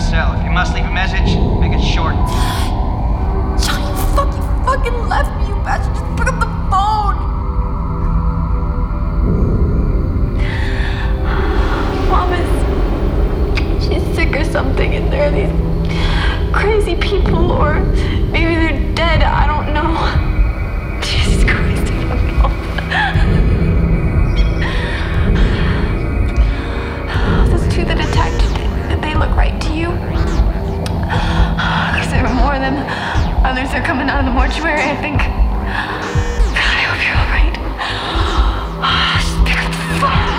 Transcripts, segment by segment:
trying to. If you must leave a message, make it short. John, you fucking, fucking left me, you bastard. Just pick up the phone. Mom is. She's sick or something, and there are these crazy people, or maybe they're dead. I Others are coming out of the mortuary, I think. God, I hope you're alright. Oh, pick up the phone.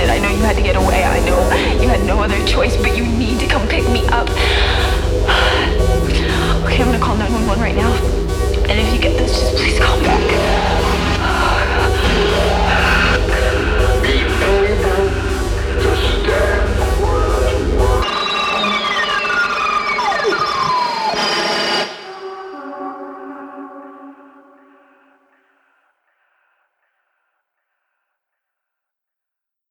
I know you had to get away. I know you had no other choice, but you need to come pick me up. Okay, I'm gonna call 911 right now.